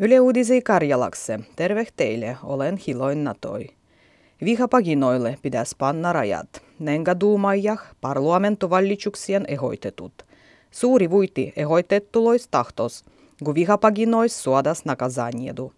Yle Uudisi Karjalakse, terve teille, olen Hiloin Natoi. Vihapaginoille pitäisi panna rajat. Nenga duumajah parlamentovallituksien ehoitetut. Suuri vuiti ehoitettulois tahtos, kun vihapaginois suodas nakazanjedu.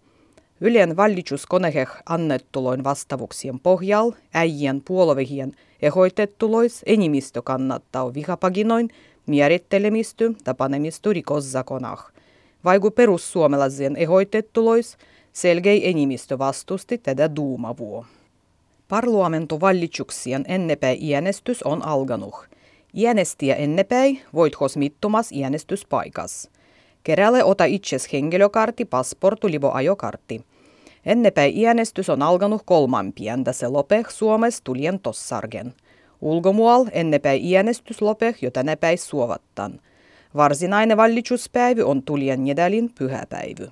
Ylen vallituskoneheh annettuloin vastavuksien pohjal äijien puolovehien ehoitettulois enimistö kannattaa vihapaginoin määrittelemistö tapanemistu rikoszakonah – vaiku perussuomalaisien ehoitettulois selgei enimistö vastusti tätä duumavuo. Parlamentovallituksien ennepäi iänestys on alkanut. Iänestiä ennepäi voit hos mittumas. Keräle ota itses henkilökartti, passportu libo ajokartti. Ennepäi iänestys on alkanut kolman pientä se lopeh Suomes tulien tossargen. Ulkomual ennepäi iänestys lopeh jo tänäpäi suovattan – Varsinainen vallituspäivy on tulijan nedälin pyhäpäivy.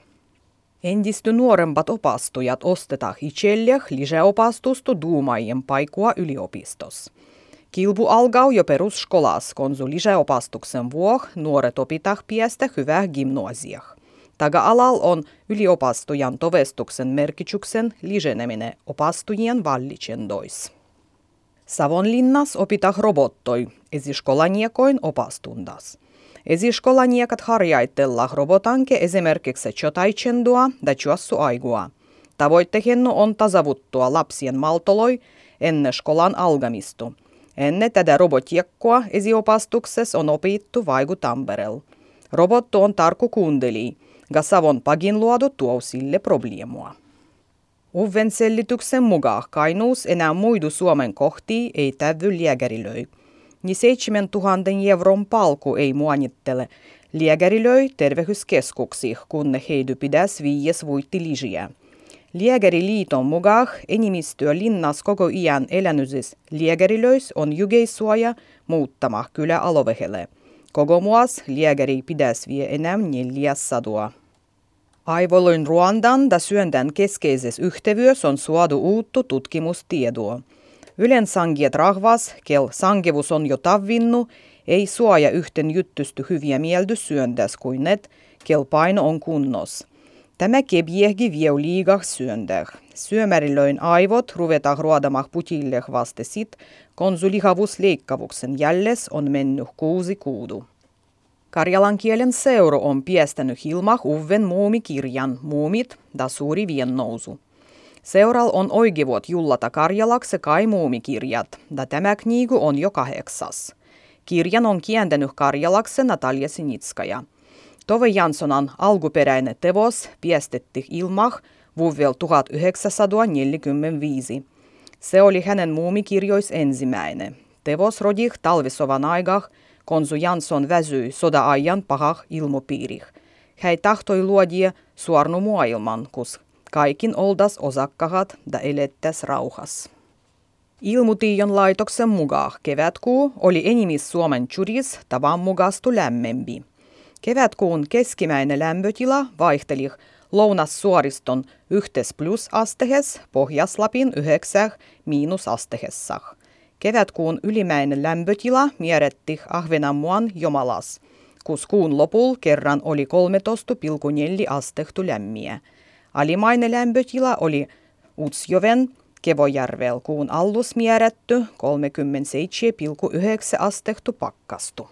Endisty nuorempat opastujat ostetaan itselleh lisäopastusta duumaien paikua yliopistos. Kilpu alkaa jo perusskolas, konsu lisäopastuksen vuoh nuoret opitah piestä hyvää gimnasiah. Taga-alal on yliopastujan tovestuksen merkityksen lisäneminen opastujien vallitsendois. Savonlinnas opitah robottoi, esiskolaniekoin opastundas – Esikollaniekat harjaitella robotanke esimerkiksi jotaichendua da juossu aigua. Tavoittehennu on tasavuttua lapsien maltoloi ennen skolan algamistu. Ennen tätä robotiekkoa esiopastuksessa on opittu vaiku Tamperel. Robotto on tarkku kuunteli, ga savon pagin luodu tuo sille probleemua. Uven selityksen mukaan Kainuus enää muidu Suomen kohti ei tävy liäkärilöi niin 7000 euron palku ei muanittele. Lääkäri terveyskeskuksi, kun heidy pidäs viies voitti lisiä. Lääkäriliiton mukaan enimmistöä linnas koko iän elänysis lääkärilöis on jugeissuoja muuttama kyllä alovehele. Koko muas lääkäri pidäs vie enää neljäsadua. Aivoloin Ruandan da syöndän keskeisessä yhtevyys on suodu uuttu tutkimustietoa. Ylen sangiet rahvas, kel sangevus on jo tavvinnu, ei suoja yhten juttusty hyviä mieldy syöndäs kuin net, kel paino on kunnos. Tämä kebjehgi vieu liigah syöndäh. Syömärilöin aivot ruvetah ruodamah putilleh vaste sit, konsulihavus leikkavuksen jälles on mennyt kuusi kuudu. Karjalan kielen seuro on piestänyt hilmah uven muumikirjan Muumit da suuri viennousu. Seural on oikevot jullata Karjalakse kai muumikirjat, da tämä knigu on jo kahdeksas. Kirjan on kientänyt Karjalakse Natalia Sinitskaja. Tove Janssonan alkuperäinen tevos piestetti ilmah vuovel 1945. Se oli hänen muumikirjois ensimmäinen. Tevos rodih talvisovan aigah, konsu Jansson väsyi soda-ajan pahah ilmopiirih. Hän tahtoi luodia suornu maailman, kus kaikin oldas osakkahat da elettäs rauhas. Ilmutiion laitoksen mukaan kevätkuu oli enimis Suomen juris tavan mukastu lämmempi. Kevätkuun keskimäinen lämpötila vaihteli lounassuoriston yhtes plus astehes, Pohjaslapin yhdeksä miinus astehessa. Kevätkuun ylimäinen lämpötila mieretti Ahvenanmuan jomalas, kus kuun lopul kerran oli 13,4 astehtu lämmiä. Alimainen lämpötila oli Utsjoven Kevojärvel kuun allus määrätty 37,9 astehtu pakkastu.